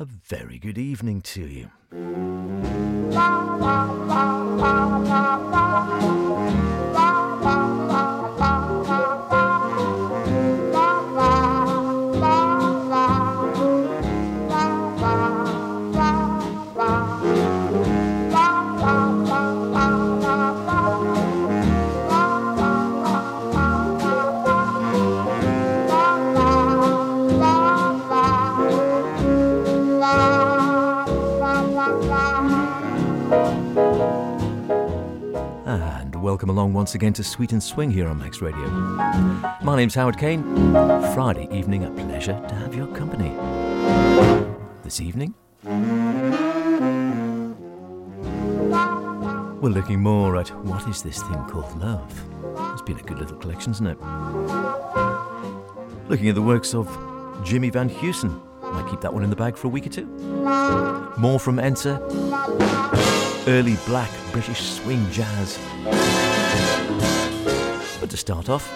a very good evening to you. Welcome along once again to Sweet and Swing here on Manx Radio. My name's Howard Kane. Friday evening, a pleasure to have your company. This evening, we're looking more at what is this thing called love. It's been a good little collection, isn't it? Looking at the works of Jimmy Van Heusen. Might keep that one in the bag for a week or two. More from Ensa. Early black British swing jazz. To start off,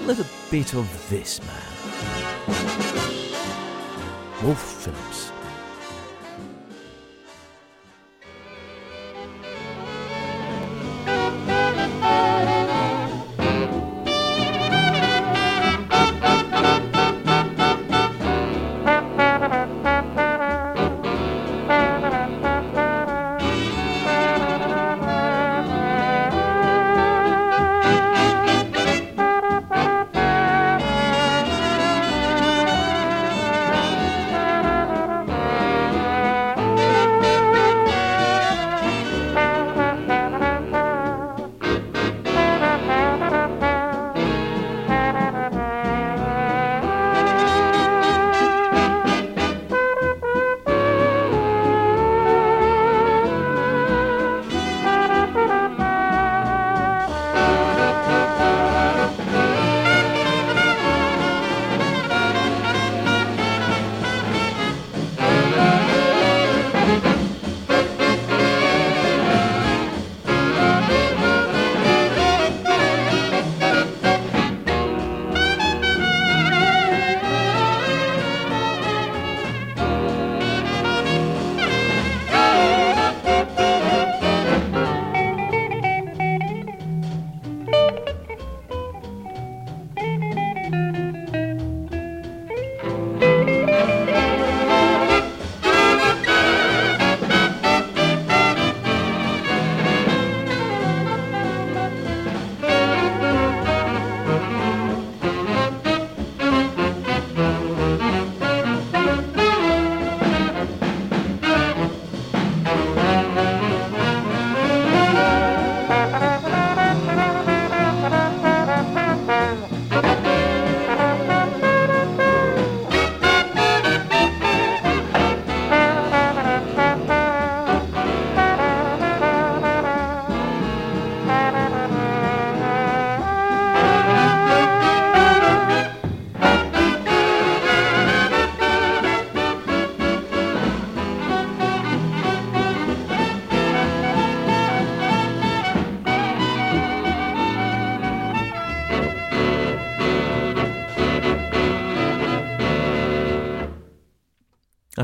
a little bit of this man. Woolf Phillips.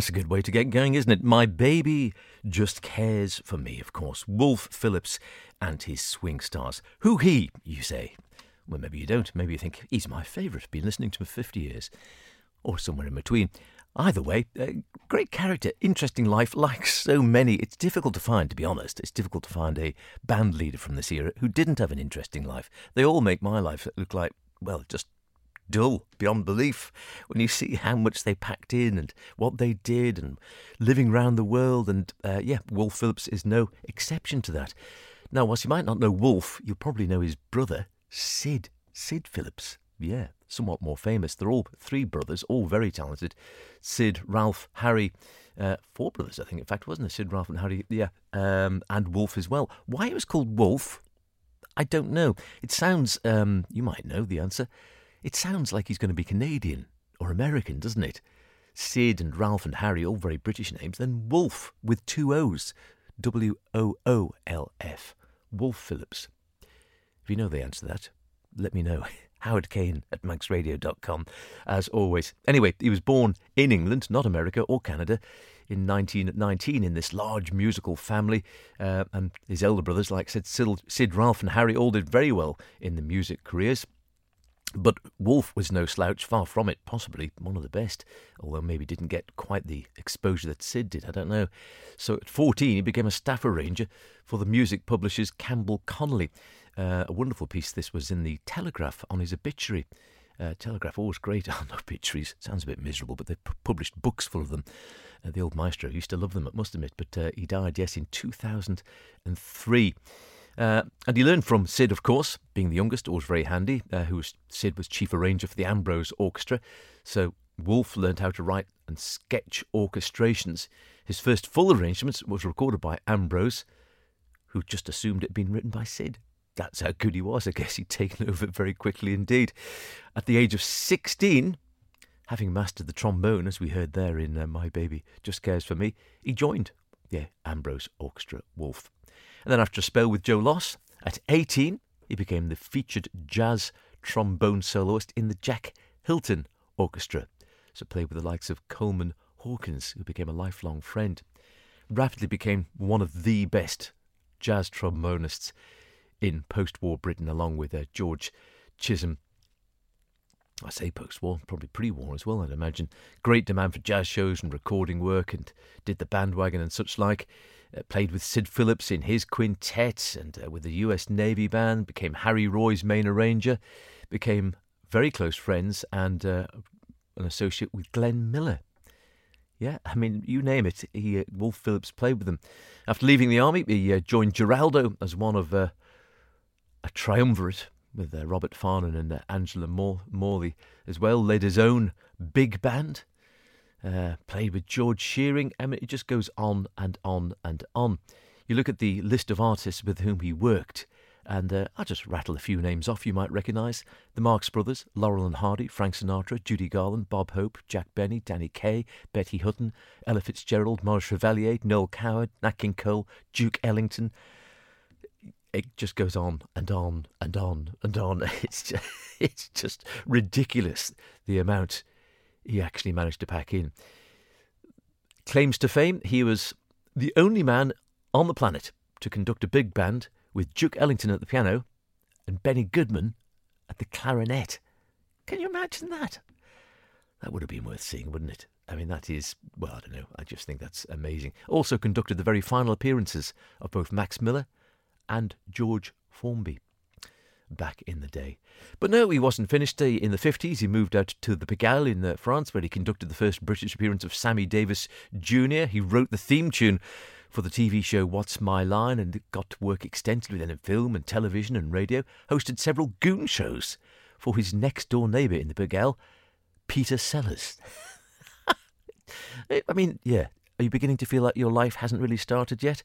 That's a good way to get going, isn't it? My baby just cares for me, of course. Woolf Phillips and his swing stars. Who he, you say? Well, maybe you don't. Maybe you think he's my favourite. Been listening to him for 50 years. Or somewhere in between. Either way, a great character, interesting life, like so many. It's difficult to find, to be honest. It's difficult to find a band leader from this era who didn't have an interesting life. They all make my life look like, well, just dull beyond belief when you see how much they packed in and what they did and living round the world. And uh, yeah, Woolf Phillips is no exception to that. Now, whilst you might not know Woolf, you'll probably know his brother, Sid. Sid Phillips. Yeah, somewhat more famous. They're all three brothers, all very talented. Sid, Ralph, Harry. Uh, four brothers, I think, in fact, wasn't it? Sid, Ralph, and Harry. Yeah, um, and Woolf as well. Why it was called Woolf, I don't know. It sounds, um, you might know the answer. It sounds like he's going to be Canadian or American, doesn't it? Sid and Ralph and Harry, all very British names. Then Woolf with two O's. W O O L F. Woolf Phillips. If you know the answer to that, let me know. Howard Kane at manxradio.com, as always. Anyway, he was born in England, not America or Canada, in 1919 in this large musical family. Uh, and his elder brothers, like I said, Sid, Sid, Ralph, and Harry, all did very well in the music careers. But Woolf was no slouch, far from it, possibly one of the best, although maybe didn't get quite the exposure that Sid did, I don't know. So at 14, he became a staff arranger for the music publishers Campbell Connelly. Uh, a wonderful piece this was in the Telegraph on his obituary. Uh, Telegraph, always great on obituaries. Sounds a bit miserable, but they p- published books full of them. Uh, the old maestro used to love them, I must admit, but uh, he died, yes, in 2003. Uh, and he learned from Sid, of course, being the youngest, always very handy. Uh, who was, Sid was chief arranger for the Ambrose Orchestra, so Woolf learned how to write and sketch orchestrations. His first full arrangement was recorded by Ambrose, who just assumed it had been written by Sid. That's how good he was. I guess he'd taken over very quickly indeed. At the age of 16, having mastered the trombone, as we heard there in uh, My Baby Just Cares for Me, he joined the Ambrose Orchestra Woolf. And then after a spell with Joe Loss, at 18, he became the featured jazz trombone soloist in the Jack Hylton Orchestra. So played with the likes of Coleman Hawkins, who became a lifelong friend. Rapidly became one of the best jazz trombonists in post-war Britain, along with uh, George Chisholm. I say post-war, probably pre-war as well, I'd imagine. Great demand for jazz shows and recording work, and did the bandwagon and such like. Uh, played with Sid Phillips in his quintet and uh, with the US Navy Band, became Harry Roy's main arranger, became very close friends and uh, an associate with Glenn Miller. Yeah, I mean, you name it, he, uh, Woolf Phillips played with them. After leaving the army, he uh, joined Geraldo as one of uh, a triumvirate with Robert Farnon and Angela Morley as well, led his own big band uh, played with George Shearing. I mean, it just goes on and on and on. You look at the list of artists with whom he worked, and uh, I'll just rattle a few names off you might recognise. The Marx Brothers, Laurel and Hardy, Frank Sinatra, Judy Garland, Bob Hope, Jack Benny, Danny Kaye, Betty Hutton, Ella Fitzgerald, Maurice Chevalier, Noel Coward, Nat King Cole, Duke Ellington. It just goes on and on and on and on. It's just, it's just ridiculous the amount he actually managed to pack in. Claims to fame, he was the only man on the planet to conduct a big band with Duke Ellington at the piano and Benny Goodman at the clarinet. Can you imagine that? That would have been worth seeing, wouldn't it? I mean, that is, well, I don't know. I just think that's amazing. Also conducted the very final appearances of both Max Miller and George Formby back in the day. But no, he wasn't finished. In the 50s, he moved out to the Pigalle in uh, France, where he conducted the first British appearance of Sammy Davis Jr. He wrote the theme tune for the TV show What's My Line and got to work extensively then in film and television and radio. Hosted several goon shows for his next door neighbour in the Pigalle, Peter Sellers. I mean, yeah, are you beginning to feel like your life hasn't really started yet?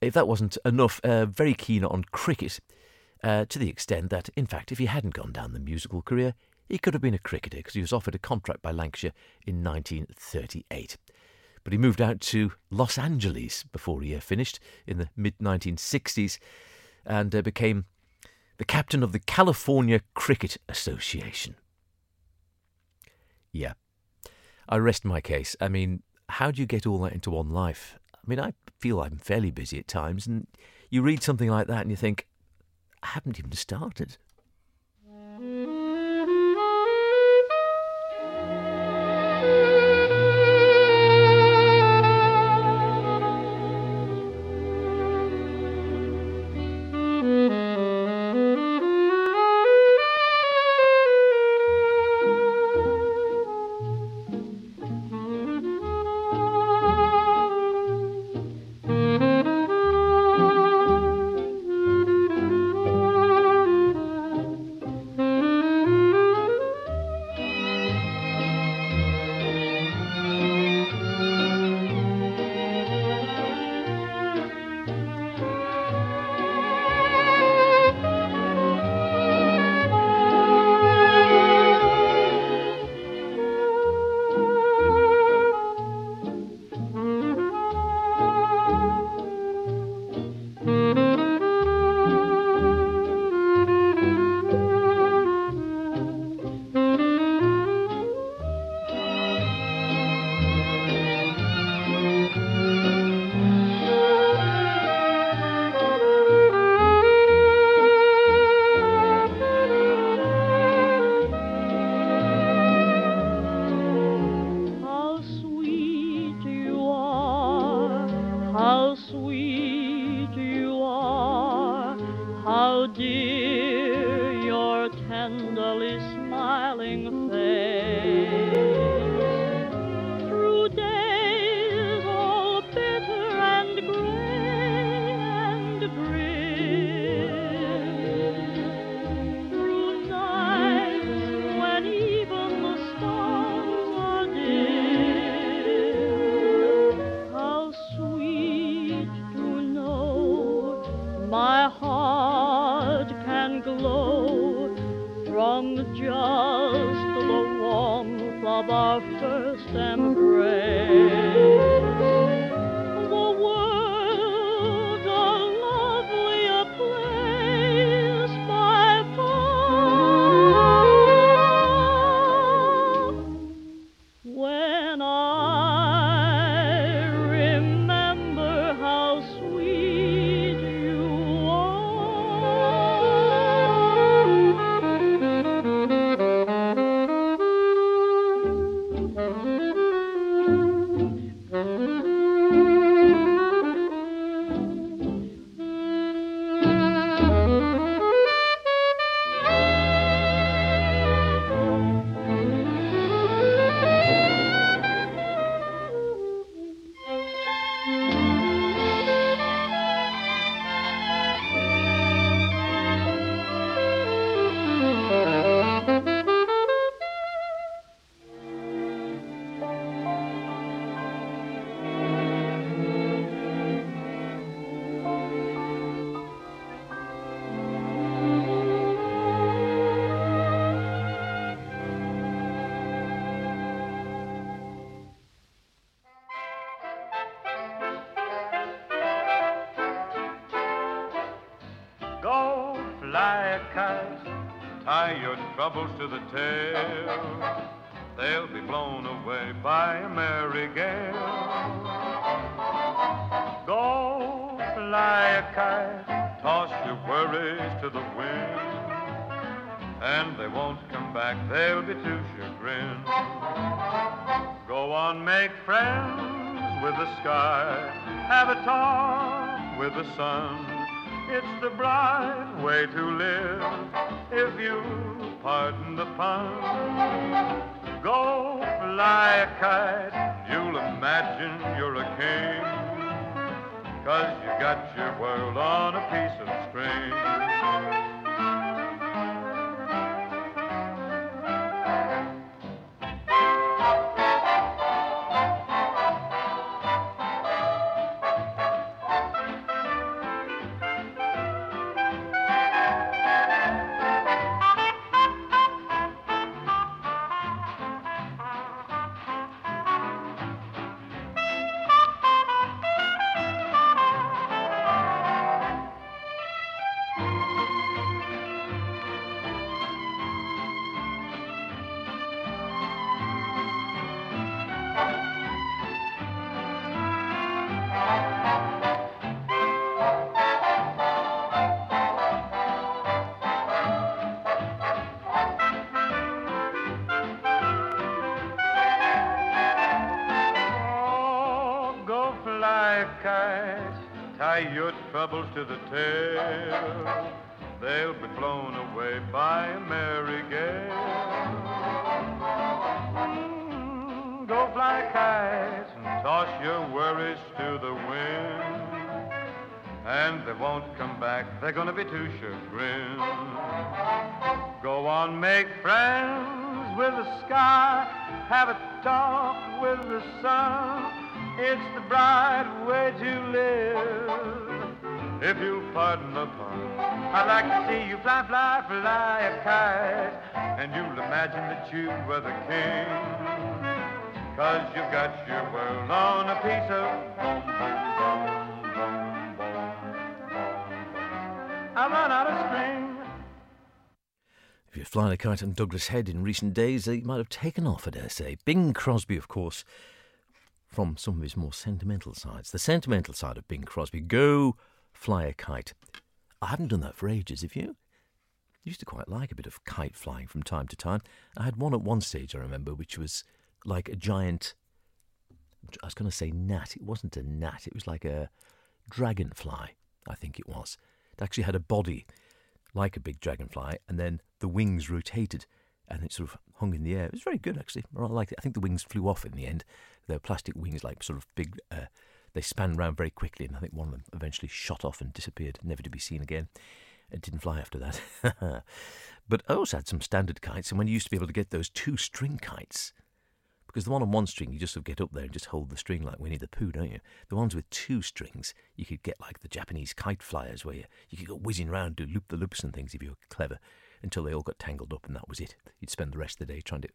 If that wasn't enough, uh, very keen on cricket uh, to the extent that, in fact, if he hadn't gone down the musical career, he could have been a cricketer because he was offered a contract by Lancashire in 1938. But he moved out to Los Angeles before he uh, finished in the mid 1960s and uh, became the captain of the California Cricket Association. Yeah, I rest my case. I mean, how do you get all that into one life? I mean, I feel I'm fairly busy at times, and you read something like that and you think, I haven't even started. Tie your troubles to the tail. They'll be blown away by a merry gale. Go fly a kite, toss your worries to the wind. And they won't come back, they'll be too chagrined. Go on, make friends with the sky, have a talk with the sun. It's the bright way to live, if you pardon the pun. Go fly a kite, you'll imagine you're a king. Cause you got your world on a piece of string. A kite, tie your troubles to the tail. They'll be blown away by a merry gale. Go fly a kite and toss your worries to the wind. And they won't come back, they're gonna be too chagrined. Go on, make friends with the sky, have a talk with the sun. It's the bright way to live. If you'll pardon the pun, I'd like to see you fly, fly, fly a kite, and you'll imagine that you were the king. Cause you've got your world on a piece of. I run out of string. If you're flying a kite on Douglas Head in recent days, they might have taken off, I dare say. Bing Crosby, of course, from some of his more sentimental sides. The sentimental side of Bing Crosby. Go fly a kite. I haven't done that for ages, have you? used to quite like a bit of kite flying from time to time. I had one at one stage, I remember, which was like a giant. I was going to say gnat. It wasn't a gnat, it was like a dragonfly, I think it was. It actually had a body like a big dragonfly, and then the wings rotated and it sort of hung in the air. It was very good, actually. I liked it. I think the wings flew off in the end. They were plastic wings, like sort of big. Uh, they span round very quickly, and I think one of them eventually shot off and disappeared, never to be seen again. It didn't fly after that. but I also had some standard kites, and when you used to be able to get those two string kites, because the one on one string, you just sort of get up there and just hold the string like Winnie the Pooh, don't you? The ones with two strings, you could get like the Japanese kite flyers, where you, you could go whizzing around, do loop the loops and things if you were clever, until they all got tangled up, and that was it. You'd spend the rest of the day trying to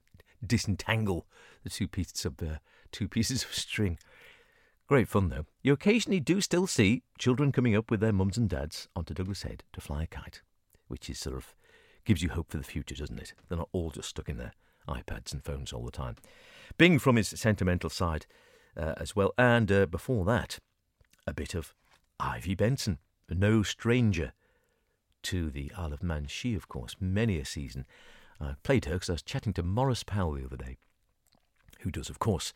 disentangle the two pieces of uh, two pieces of string. Great fun though. You occasionally do still see children coming up with their mums and dads onto Douglas Head to fly a kite, which is sort of gives you hope for the future, doesn't it? They're not all just stuck in their iPads and phones all the time. Bing from his sentimental side uh, as well, and uh, before that, a bit of Ivy Benson, no stranger to the Isle of Man. She, of course, many a season. I played her because I was chatting to Morris Powell the other day, who does, of course,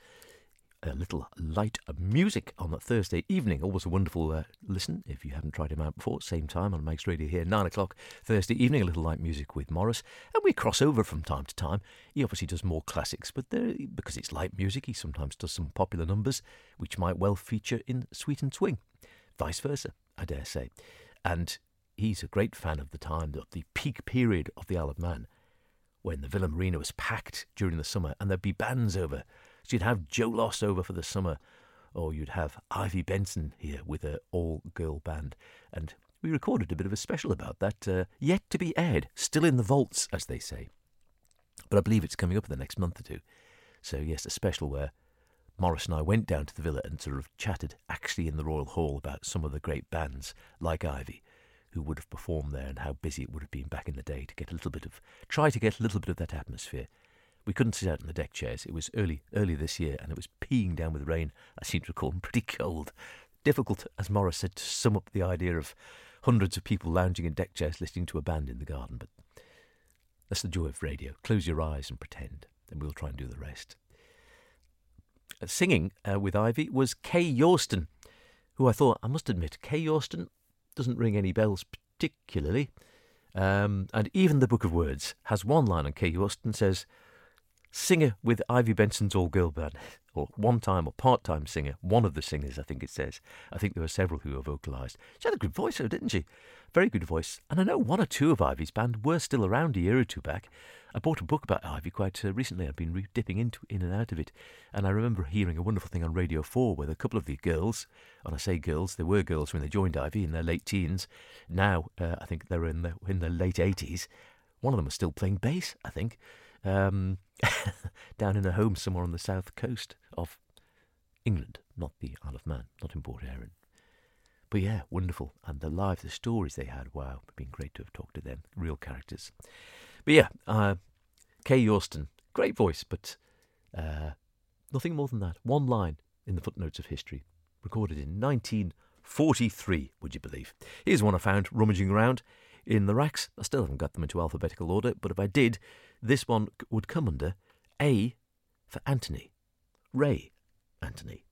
a little light music on a Thursday evening. Always a wonderful uh, listen if you haven't tried him out before. Same time on Manx Radio here, 9 o'clock Thursday evening, a little light music with Morris. And we cross over from time to time. He obviously does more classics, but there, because it's light music, he sometimes does some popular numbers, which might well feature in Sweet and Swing. Vice versa, I dare say. And he's a great fan of the time, of the peak period of the Isle of Man, when the Villa Marina was packed during the summer and there'd be bands over so you'd have Joe Loss over for the summer, or you'd have Ivy Benson here with her all girl band. And we recorded a bit of a special about that, uh, yet to be aired, still in the vaults, as they say. But I believe it's coming up in the next month or two. So, yes, a special where Morris and I went down to the villa and sort of chatted actually in the Royal Hall about some of the great bands like Ivy who would have performed there and how busy it would have been back in the day to get a little bit of try to get a little bit of that atmosphere we couldn't sit out in the deck chairs. It was early, early this year, and it was peeing down with rain. I seem to recall, and pretty cold. Difficult, as Morris said, to sum up the idea of hundreds of people lounging in deck chairs listening to a band in the garden. But that's the joy of radio. Close your eyes and pretend, and we'll try and do the rest. Uh, singing uh, with Ivy was Kay Yorston, who I thought, I must admit, Kay Yorston doesn't ring any bells particularly. Um, and even the Book of Words has one line on Kay Yorston says, singer with Ivy Benson's all girl band, or one time or part time singer, one of the singers, I think it says. I think there were several who were vocalised. She had a good voice, though, didn't she? Very good voice. And I know one or two of Ivy's band were still around a year or two back. I bought a book about Ivy quite uh, recently. I've been re- dipping into in and out of it, and I remember hearing a wonderful thing on Radio Four with a couple of the girls, and I say girls, they were girls when they joined Ivy in their late teens. Now uh, I think they're in their in their late eighties. One of them was still playing bass, I think um, down in a home somewhere on the south coast of England, not the Isle of Man, not in Port Erin. But yeah, wonderful. And the live, the stories they had, wow, it's been great to have talked to them, real characters. But yeah, uh, Kay Yorston, great voice, but uh, nothing more than that. One line in the footnotes of history, recorded in 1943, would you believe? Here's one I found rummaging around in the racks. I still haven't got them into alphabetical order, but if I did, this one would come under A for Anthony, Ray Anthony.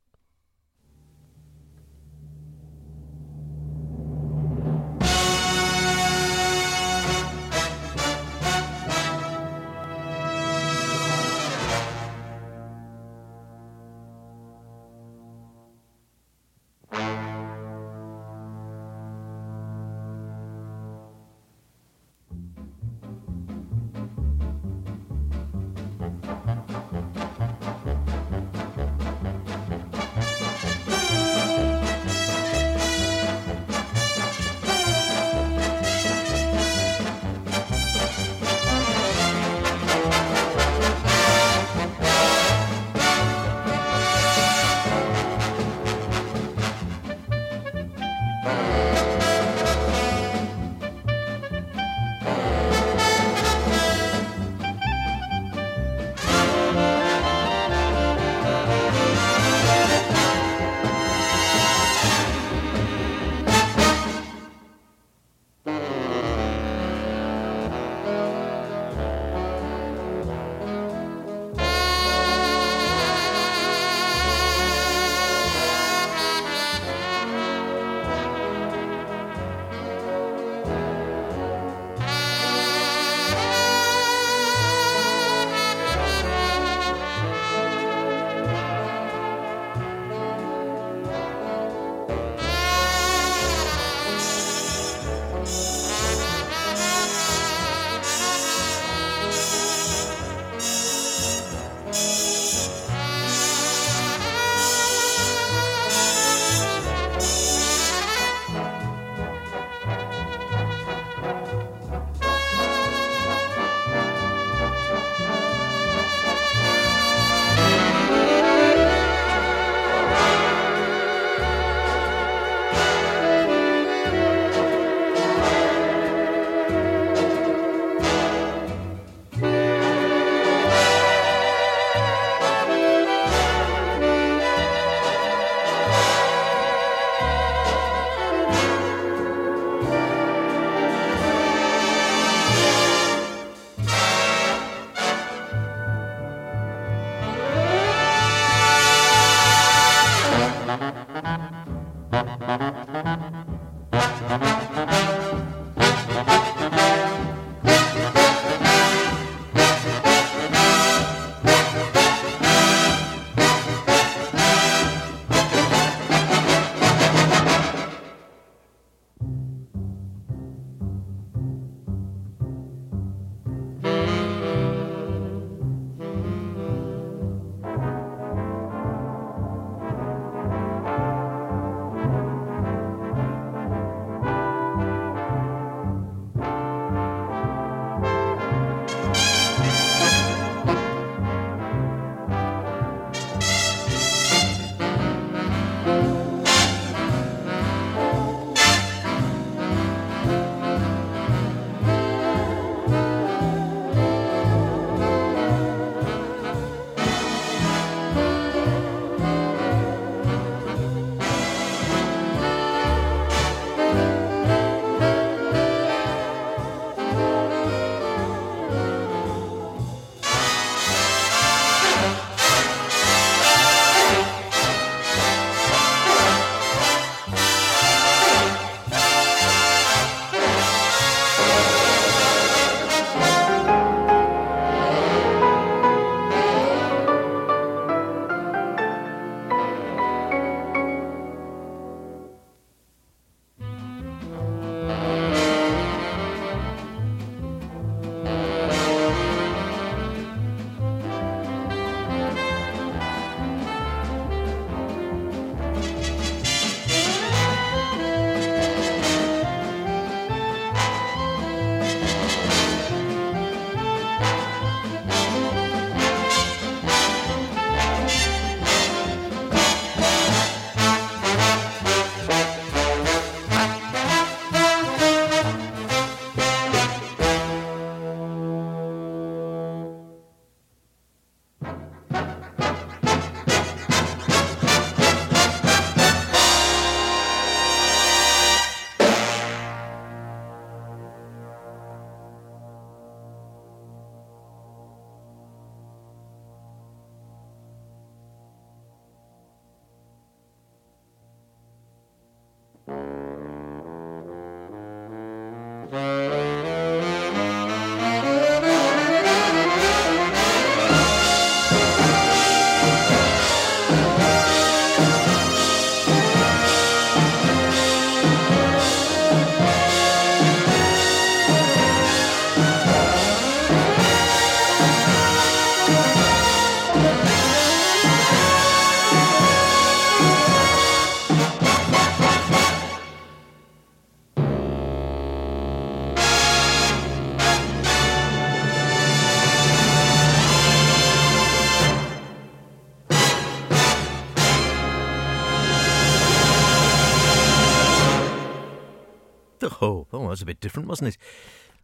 Was a bit different, wasn't it?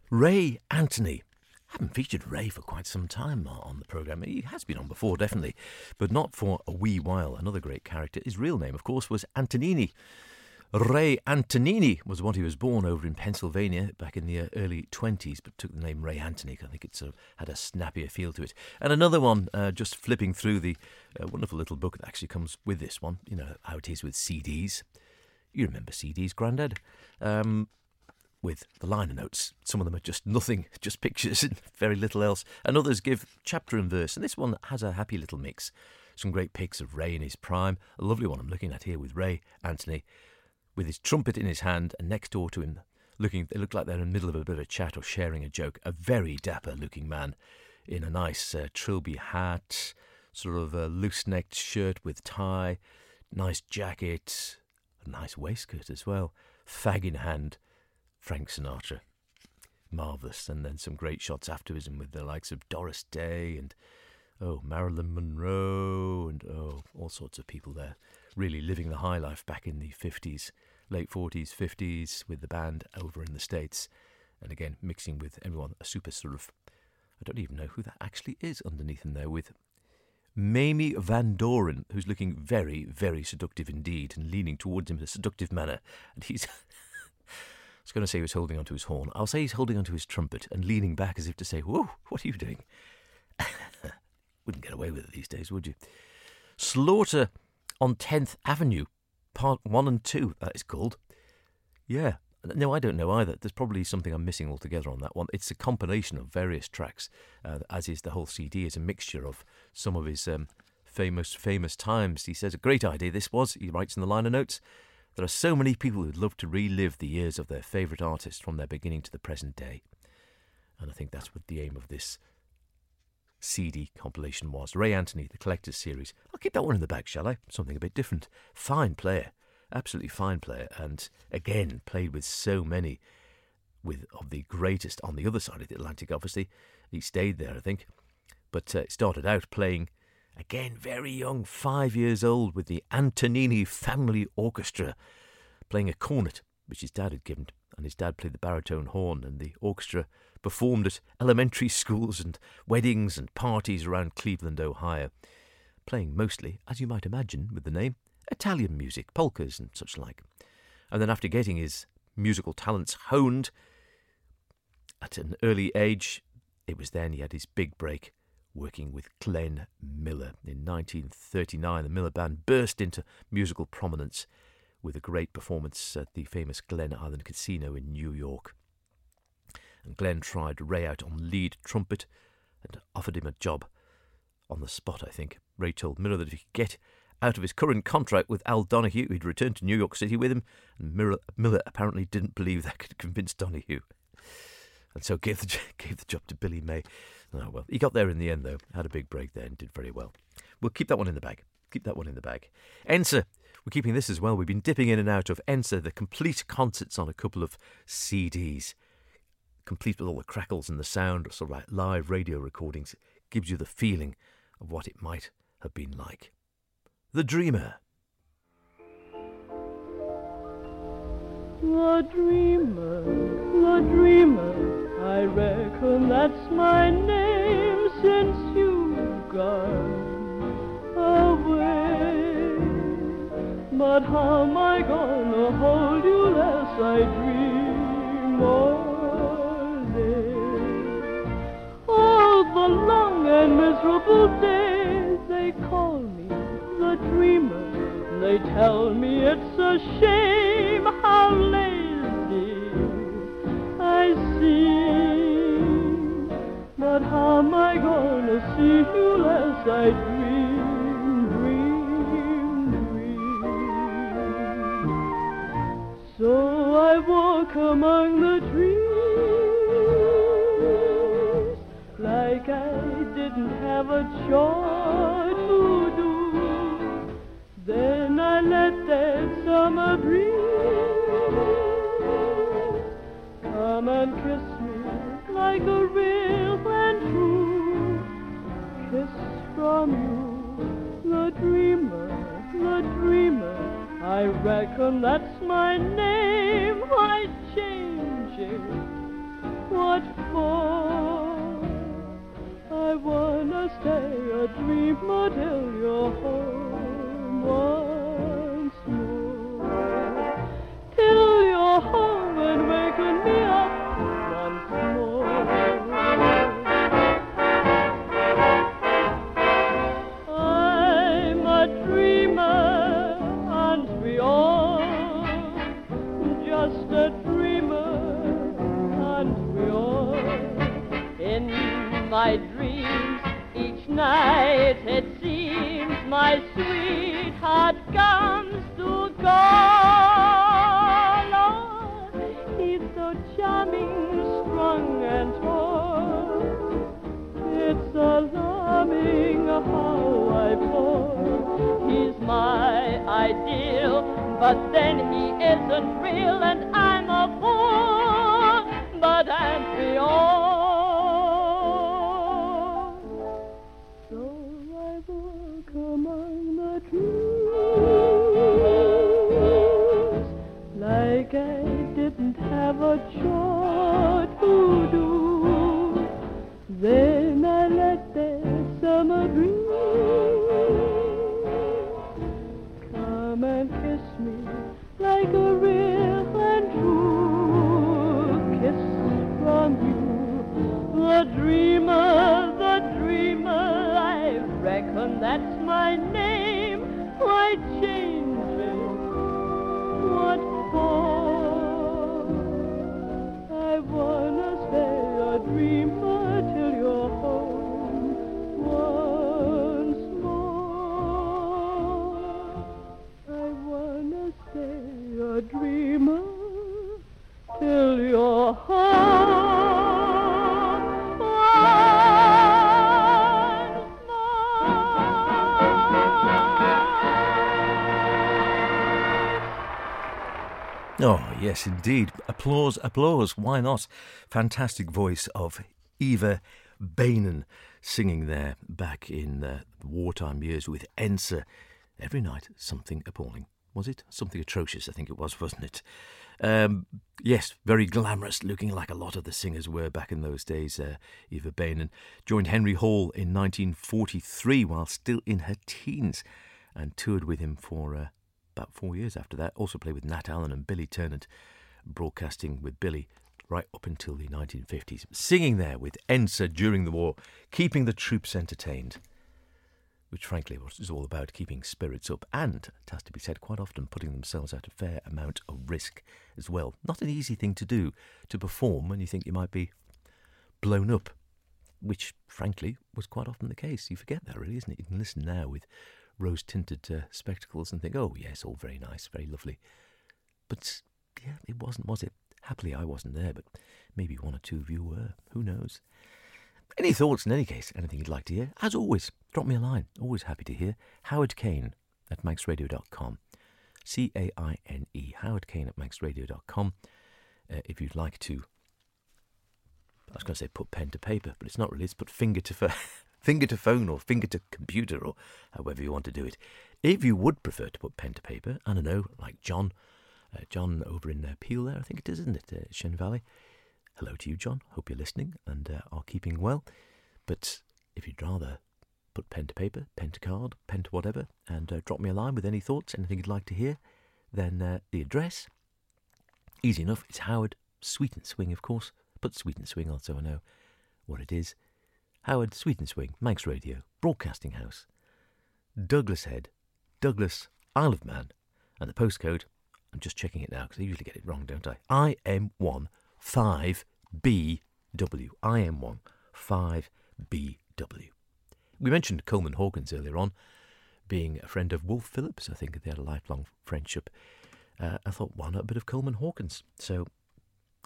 Ray Anthony. I haven't featured Ray for quite some time on the programme. He has been on before, definitely, but not for a wee while. Another great character. His real name, of course, was Antonini. Ray Antonini was what he was born over in Pennsylvania back in the uh, early 20s, but took the name Ray Anthony. I think it sort of had a snappier feel to it. And another one, uh, just flipping through the uh, wonderful little book that actually comes with this one. You know how it is with CDs. You remember CDs, Grandad? Um, with the liner notes. Some of them are just nothing, just pictures and very little else. And others give chapter and verse. And this one has a happy little mix. Some great pics of Ray in his prime. A lovely one I'm looking at here with Ray Anthony with his trumpet in his hand and next door to him, looking, they look like they're in the middle of a bit of a chat or sharing a joke. A very dapper looking man in a nice uh, trilby hat, sort of a loose necked shirt with tie, nice jacket, a nice waistcoat as well, fag in hand. Frank Sinatra. Marvellous. And then some great shots afterwards and with the likes of Doris Day and, oh, Marilyn Monroe and, oh, all sorts of people there. Really living the high life back in the 50s late 40s, 50s with the band over in the States. And again, mixing with everyone, a super sort of, I don't even know who that actually is underneath in there with Mamie Van Doren, who's looking very, very seductive indeed and leaning towards him in a seductive manner. And he's. Was going to say he was holding onto his horn. I'll say he's holding onto his trumpet and leaning back as if to say, Whoa, what are you doing? Wouldn't get away with it these days, would you? Slaughter on 10th Avenue part one and two, that is called. Yeah. No, I don't know either. There's probably something I'm missing altogether on that one. It's a combination of various tracks, uh, as is the whole CD. It's a mixture of some of his um, famous, famous times. He says a great idea this was. He writes in the liner notes. There are so many people who'd love to relive the years of their favourite artists from their beginning to the present day. And I think that's what the aim of this CD compilation was. Ray Anthony, the Collector's Series. I'll keep that one in the bag, shall I? Something a bit different. Fine player. Absolutely fine player. And again, played with so many with of the greatest on the other side of the Atlantic, obviously. He stayed there, I think. But uh, started out playing, again, very young, five years old, with the Antonini Family Orchestra, playing a cornet, which his dad had given. And his dad played the baritone horn, and the orchestra performed at elementary schools and weddings and parties around Cleveland, Ohio, playing mostly, as you might imagine with the name, Italian music, polkas and such like. And then after getting his musical talents honed at an early age, it was then he had his big break working with Glenn Miller. In 1939, the Miller Band burst into musical prominence with a great performance at the famous Glen Island Casino in New York and Glenn tried Ray out on lead trumpet and offered him a job on the spot, I think. Ray told Miller that if he could get out of his current contract with Al Donahue, he'd return to New York City with him, and Miller, Miller apparently didn't believe that could convince Donahue. And so gave the, gave the job to Billy May. Oh, well, he got there in the end, though. Had a big break there and did very well. We'll keep that one in the bag. Keep that one in the bag. Ensa, we're keeping this as well. We've been dipping in and out of Ensa, the complete concerts on a couple of CDs complete with all the crackles and the sound, sort of like live radio recordings, gives you the feeling of what it might have been like. The Dreamer. The dreamer, the dreamer, I reckon that's my name since you've gone away. But how am I gonna hold you less I dream all day? All the long and miserable days. They call me the dreamer. They tell me it's a shame how lazy I see. But how am I gonna see you less I dream, dream, dream? So I walk among the trees like I didn't have a chore to do. Then I let that summer breeze. Come and kiss me like a real and true kiss from you, the dreamer, the dreamer. I reckon that's my name. Why change it? What for? I wanna stay a dreamer till you're home once more. Till you're home and waking me night it seems my sweetheart comes to call. He's so charming, strong and tall. It's alarming how I fall. He's my ideal, but then he isn't real, and I'm a fool. But aren't we have a yes, indeed. Applause, applause. Why not? Fantastic voice of Eva Beynon singing there back in the wartime years with Ensa. Every night, something appalling. Was it? Something atrocious, I think it was, wasn't it? Um, yes, very glamorous, looking like a lot of the singers were back in those days. Uh, Eva Beynon joined Henry Hall in 1943 while still in her teens and toured with him for uh, about four years after that. Also played with Nat Allen and Billy Ternent, broadcasting with Billy right up until the 1950s. Singing there with Ensa during the war, keeping the troops entertained, which frankly was all about keeping spirits up and, it has to be said, quite often putting themselves at a fair amount of risk as well. Not an easy thing to do to perform when you think you might be blown up, which frankly was quite often the case. You forget that, really, isn't it? You can listen now with rose tinted uh, spectacles and think, oh, yes, all very nice, very lovely. But yeah, it wasn't, was it? Happily, I wasn't there, but maybe one or two of you were. Who knows? Any thoughts in any case? Anything you'd like to hear? As always, drop me a line. Always happy to hear. Howard Caine at manxradio.com. C A I N E. Howard Caine at manxradio.com. Uh, if you'd like to, I was going to say put pen to paper, but it's not really. It's put finger to phone. Finger to phone or finger to computer or however you want to do it. If you would prefer to put pen to paper, I don't know, like John, uh, John over in uh, Peel there, I think it is, isn't it, uh, Shen Valley? Hello to you, John. Hope you're listening and uh, are keeping well. But if you'd rather put pen to paper, pen to card, pen to whatever, and uh, drop me a line with any thoughts, anything you'd like to hear, then uh, the address, easy enough, it's Howard, Sweet and Swing, of course. Put Sweet and Swing on so I know what it is. Howard, Sweet and Swing, Manx Radio, Broadcasting House, Douglas Head, Douglas, Isle of Man, and the postcode, I'm just checking it now because I usually get it wrong, don't I? IM1 5BW. IM1 5 BW. We mentioned Coleman Hawkins earlier on, being a friend of Woolf Phillips. I think they had a lifelong friendship. Uh, I thought, why not a bit of Coleman Hawkins? So,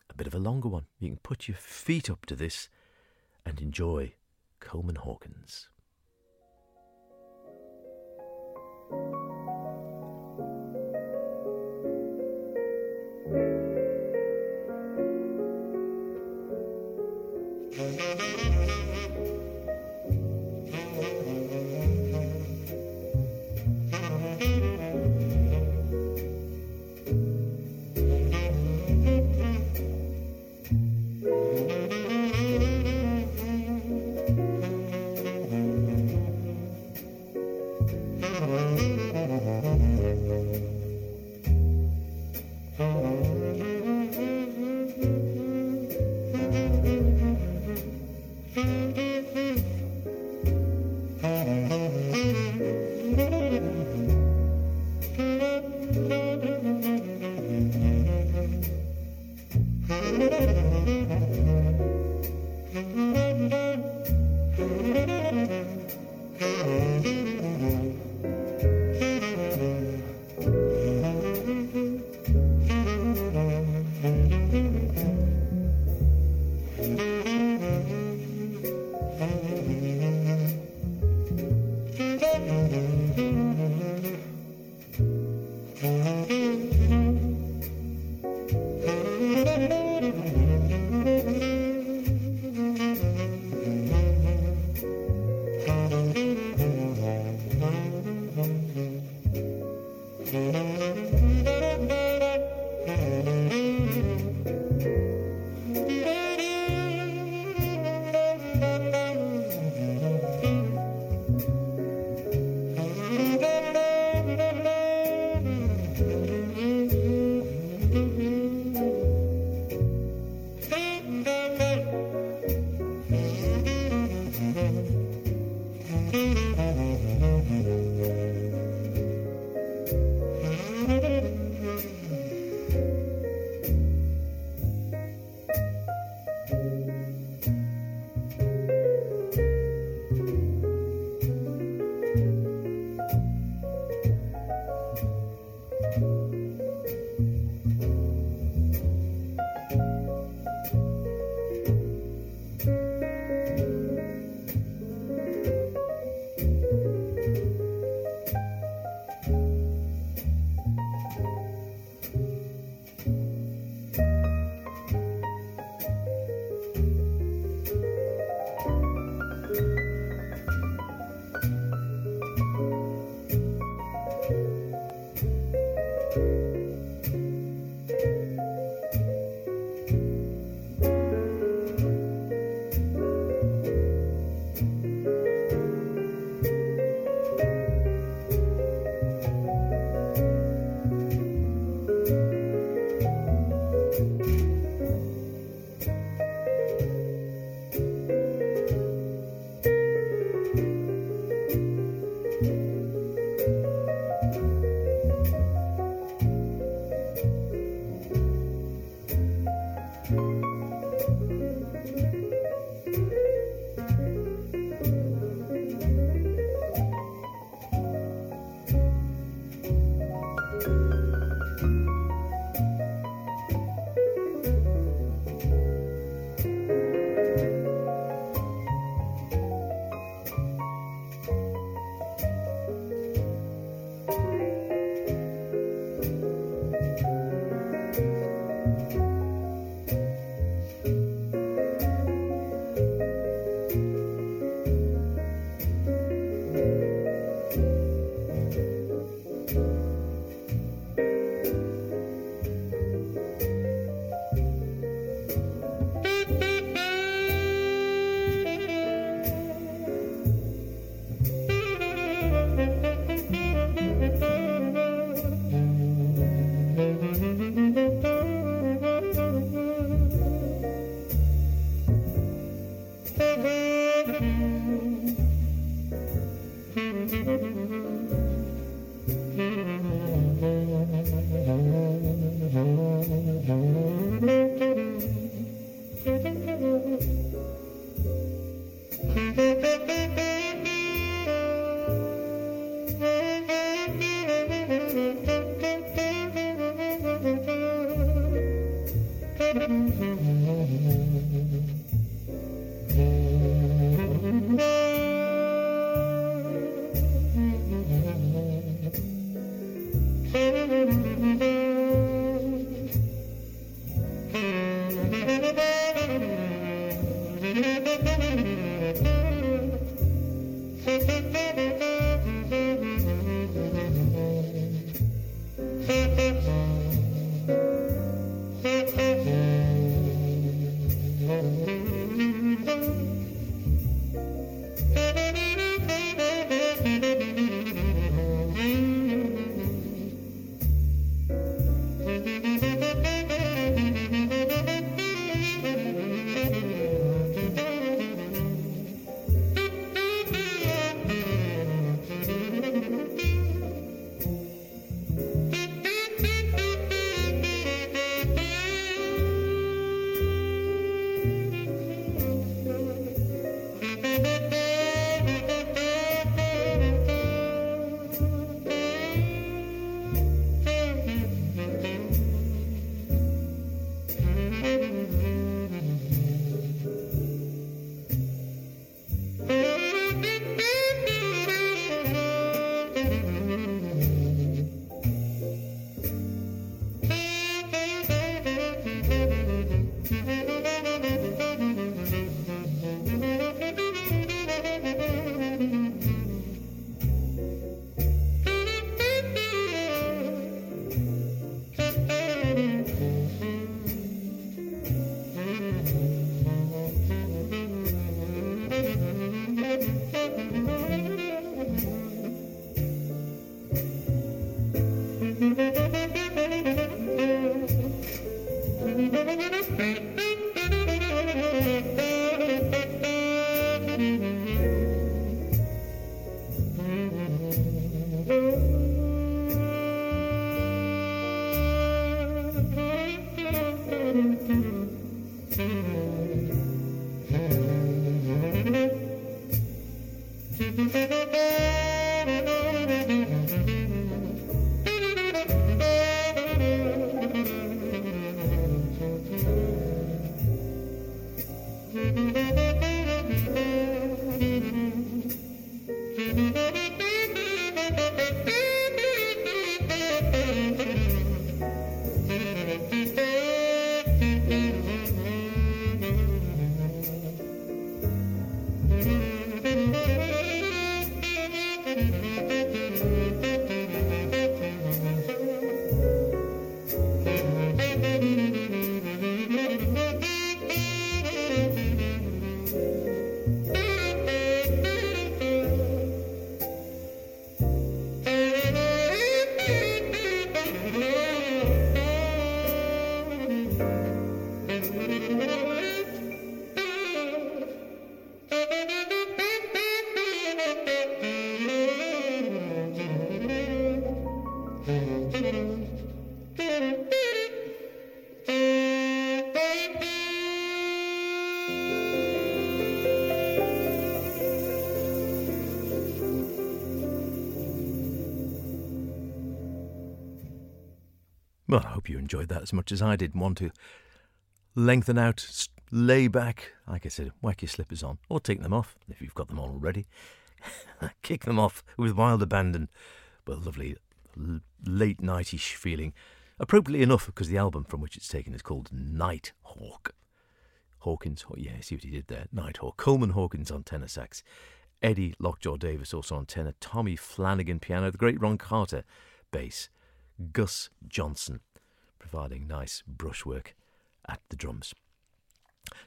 a bit of a longer one. You can put your feet up to this and enjoy Coleman Hawkins. Bye. Hope you enjoyed that as much as I did. Want to lengthen out, lay back, like I said, whack your slippers on, or take them off if you've got them on already. Kick them off with wild abandon, but lovely late nightish feeling. Appropriately enough, because the album from which it's taken is called Night Hawk. Hawkins, oh yeah, see what he did there. Night Hawk. Coleman Hawkins on tenor sax. Eddie Lockjaw Davis also on tenor. Tommy Flanagan piano. The great Ron Carter bass. Gus Johnson, providing nice brushwork at the drums.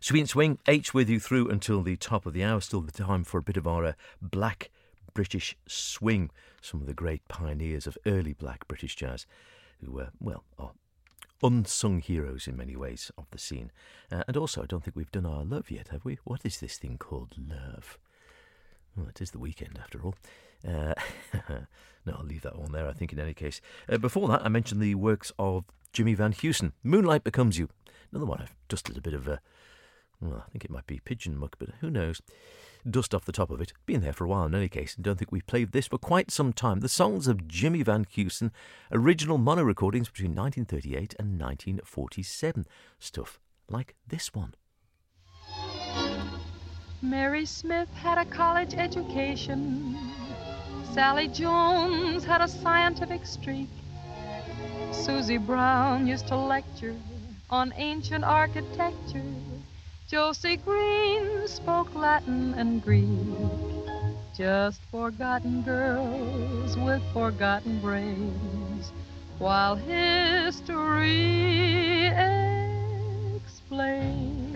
Sweet Swing, H with you through until the top of the hour. Still the time for a bit of our uh, black British swing. Some of the great pioneers of early black British jazz who were, well, are unsung heroes in many ways of the scene. Uh, and also, I don't think we've done our love yet, have we? What is this thing called love? Well, it is the weekend after all. Uh, no, I'll leave that one there, I think, in any case. Uh, before that, I mentioned the works of Jimmy Van Heusen. Moonlight Becomes You. Another one I've dusted a bit of a. Well, I think it might be pigeon muck, but who knows? Dust off the top of it. Been there for a while in any case, and don't think we've played this for quite some time. The songs of Jimmy Van Heusen, original mono recordings between 1938 and 1947. Stuff like this one. Mary Smith had a college education. Sally Jones had a scientific streak. Susie Brown used to lecture on ancient architecture. Josie Green spoke Latin and Greek. Just forgotten girls with forgotten brains. While history explains.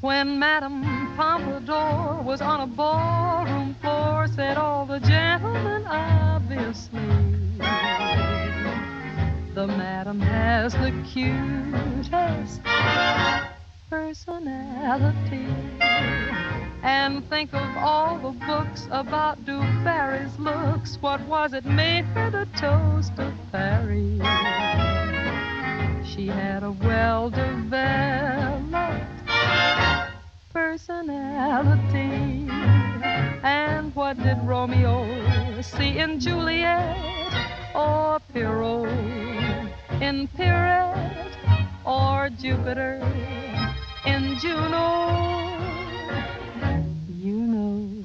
When Madame Pompadour was on a ballroom floor, said all the gentlemen obviously. The madam has the cutest personality. And think of all the books about Du Barry's looks. What was it made her the toast of Paris? She had a well developed personality. And what did Romeo see in Juliet or Pierrot in Pierrette or Jupiter in Juno? You know.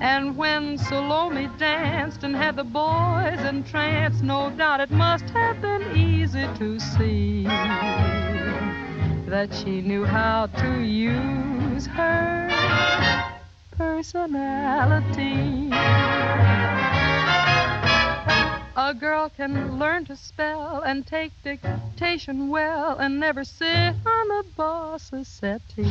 And when Salome danced and had the boys entranced, no doubt it must have been easy to see that she knew how to use her personality. A girl can learn to spell and take dictation well and never sit on the boss's settee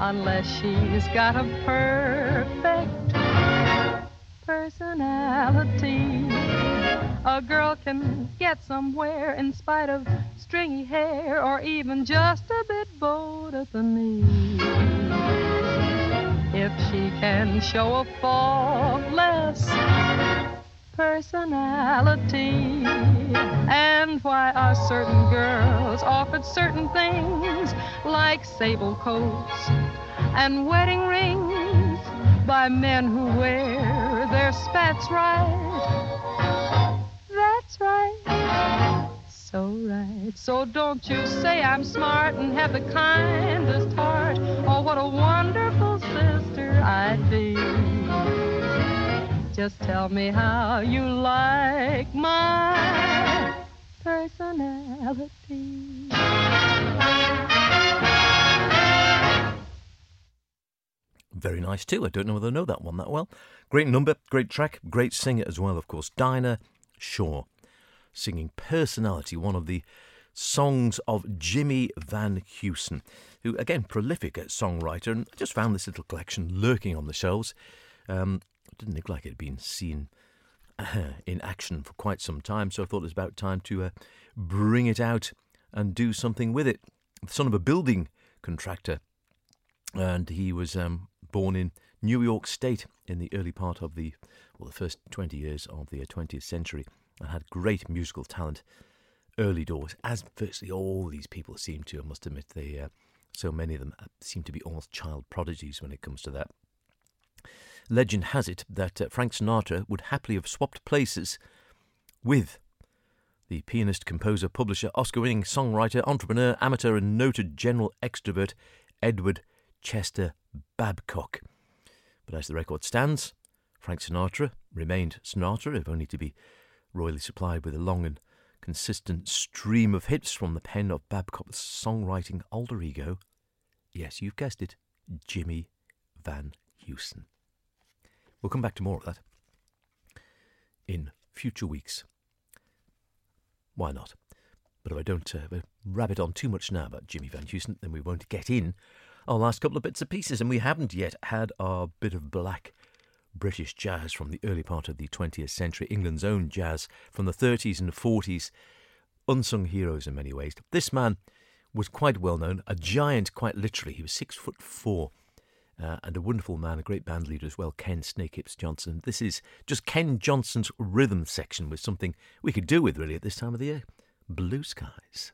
unless she's got a perfect personality. A girl can get somewhere in spite of stringy hair or even just a bit bowed at the knee. If she can show a faultless personality. And why are certain girls offered certain things like sable coats and wedding rings by men who wear their spats right? That's right. So right. So don't you say I'm smart and have the kindest heart. Oh, what a wonderful sister I'd be. Just tell me how you like my personality. Very nice too. I don't know whether I know that one that well. Great number, great track, great singer as well, of course. Dinah Shore singing Personality, one of the songs of Jimmy Van Heusen, who, again, prolific songwriter. And I just found this little collection lurking on the shelves. Um, I didn't look like it had been seen uh, in action for quite some time, so I thought it was about time to uh, bring it out and do something with it. The son of a building contractor, and he was um, born in New York State in the early part of the, well, the first 20 years of the 20th century, and had great musical talent early doors, as virtually all these people seem to. I must admit, they uh, so many of them uh, seem to be almost child prodigies when it comes to that. Legend has it that uh, Frank Sinatra would happily have swapped places with the pianist, composer, publisher, Oscar winning songwriter, entrepreneur, amateur, and noted general extrovert Edward Chester Babcock. But as the record stands, Frank Sinatra remained Sinatra, if only to be royally supplied with a long and consistent stream of hits from the pen of Babcock's songwriting alter ego. Yes, you've guessed it, Jimmy Van Heusen. We'll come back to more of that in future weeks. Why not? But if I don't uh, rabbit on too much now about Jimmy Van Heusen, then we won't get in our last couple of bits and pieces, and we haven't yet had our bit of black British jazz from the early part of the 20th century, England's own jazz from the 30s and 40s, unsung heroes in many ways. This man was quite well known, a giant, quite literally. He was six foot four uh, and a wonderful man, a great band leader as well, Ken Snakehips Johnson. This is just Ken Johnson's rhythm section with something we could do with really at this time of the year Blue Skies.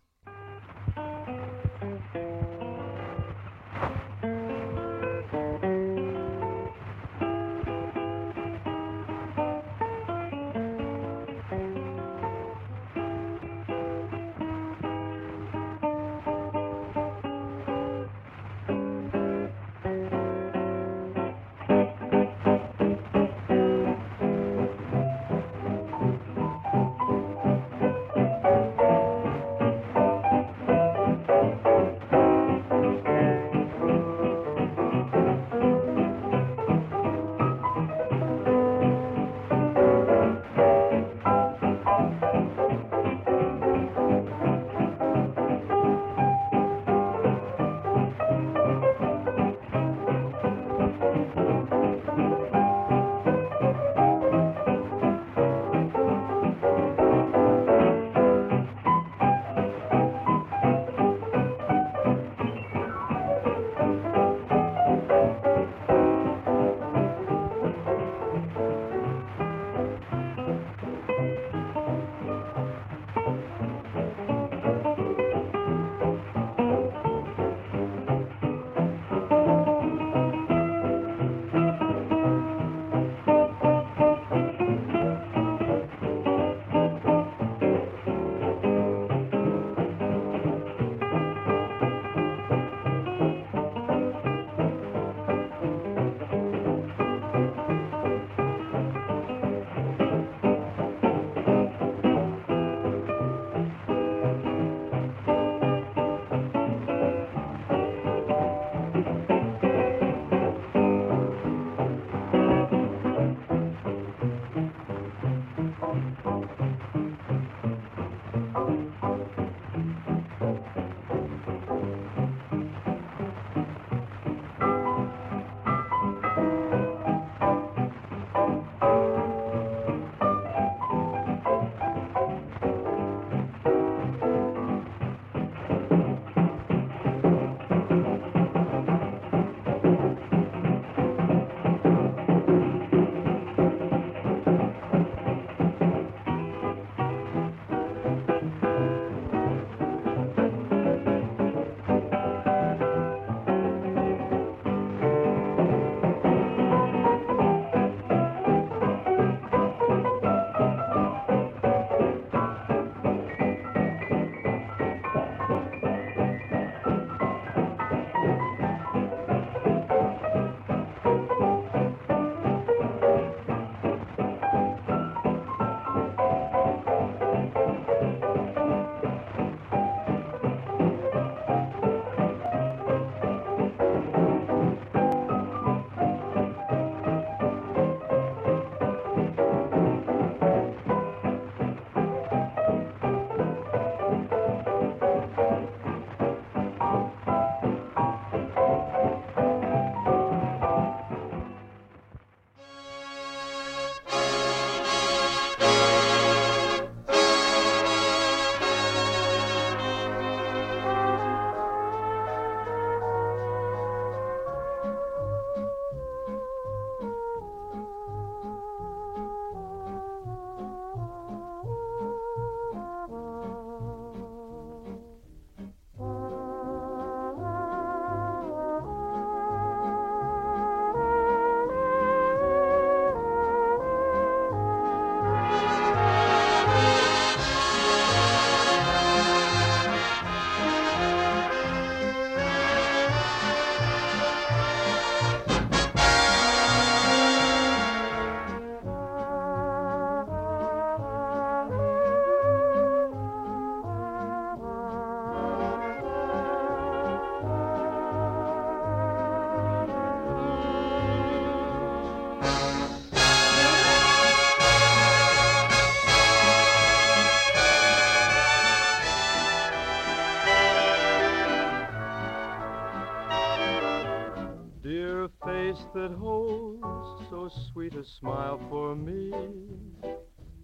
That holds so sweet a smile for me.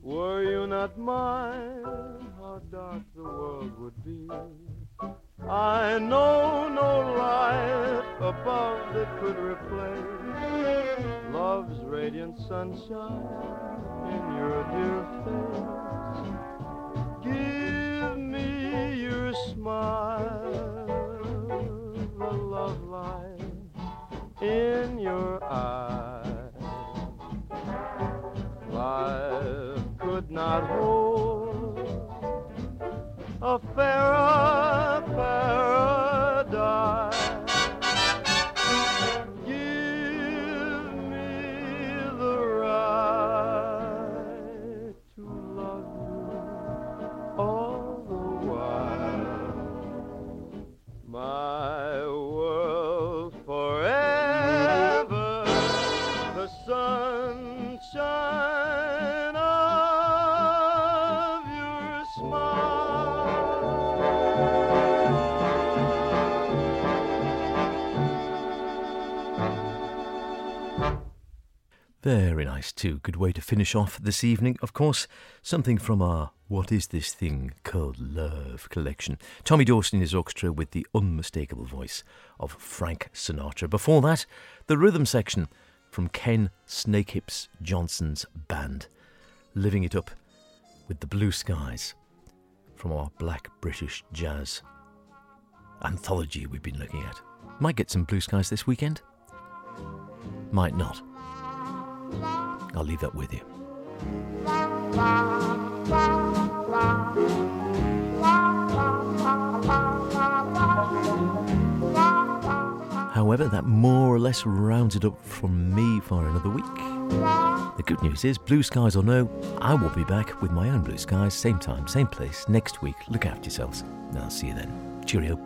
Were you not mine, how dark the world would be. I know no light above that could replace love's radiant sunshine in your dear face. Give me your smile, in your eyes. Life could not hold a fairer Nice, too. Good way to finish off this evening. Of course, something from our What Is This Thing Called Love collection. Tommy Dorsey in his orchestra with the unmistakable voice of Frank Sinatra. Before that, the rhythm section from Ken Snakehips Johnson's band. Living it up with the blue skies from our black British jazz anthology we've been looking at. Might get some blue skies this weekend. Might not. I'll leave that with you. However, that more or less rounds it up from me for another week. The good news is, blue skies or no, I will be back with my own blue skies, same time, same place, next week. Look after yourselves, and I'll see you then. Cheerio.